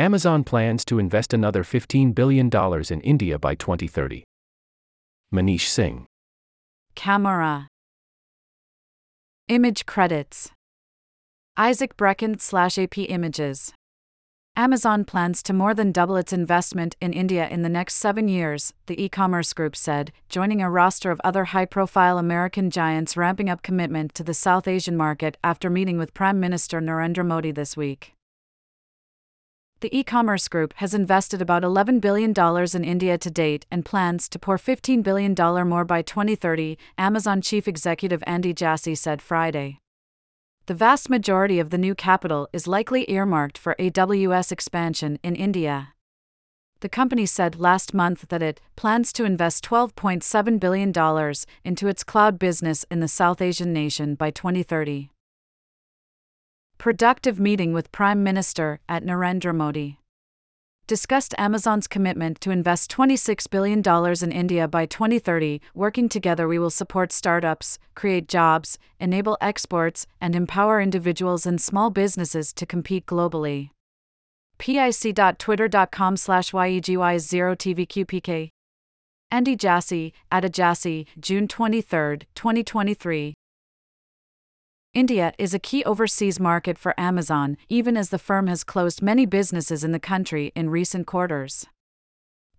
Amazon plans to invest another $15 billion in India by 2030. Manish Singh. Camera. Image credits. Isaac Brekken slash AP Images. Amazon plans to more than double its investment in India in the next seven years, the e commerce group said, joining a roster of other high profile American giants ramping up commitment to the South Asian market after meeting with Prime Minister Narendra Modi this week. The e commerce group has invested about $11 billion in India to date and plans to pour $15 billion more by 2030, Amazon chief executive Andy Jassy said Friday. The vast majority of the new capital is likely earmarked for AWS expansion in India. The company said last month that it plans to invest $12.7 billion into its cloud business in the South Asian nation by 2030 productive meeting with Prime Minister at Narendra Modi. Discussed Amazon's commitment to invest $26 billion in India by 2030. Working together, we will support startups, create jobs, enable exports, and empower individuals and small businesses to compete globally. pic.twitter.com slash YEGY0TVQPK. Andy Jassy, Ada Jassy, June 23, 2023. India is a key overseas market for Amazon, even as the firm has closed many businesses in the country in recent quarters.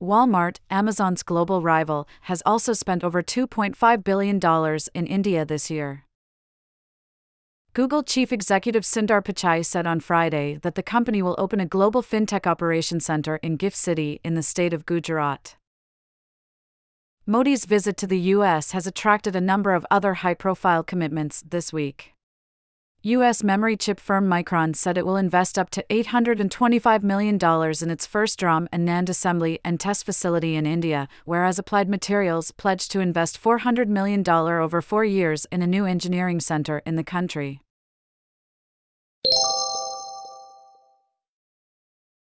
Walmart, Amazon's global rival, has also spent over $2.5 billion in India this year. Google chief executive Sundar Pichai said on Friday that the company will open a global fintech operation center in GIFT City in the state of Gujarat. Modi's visit to the U.S. has attracted a number of other high profile commitments this week. U.S. memory chip firm Micron said it will invest up to $825 million in its first DRAM and NAND assembly and test facility in India, whereas Applied Materials pledged to invest $400 million over four years in a new engineering center in the country.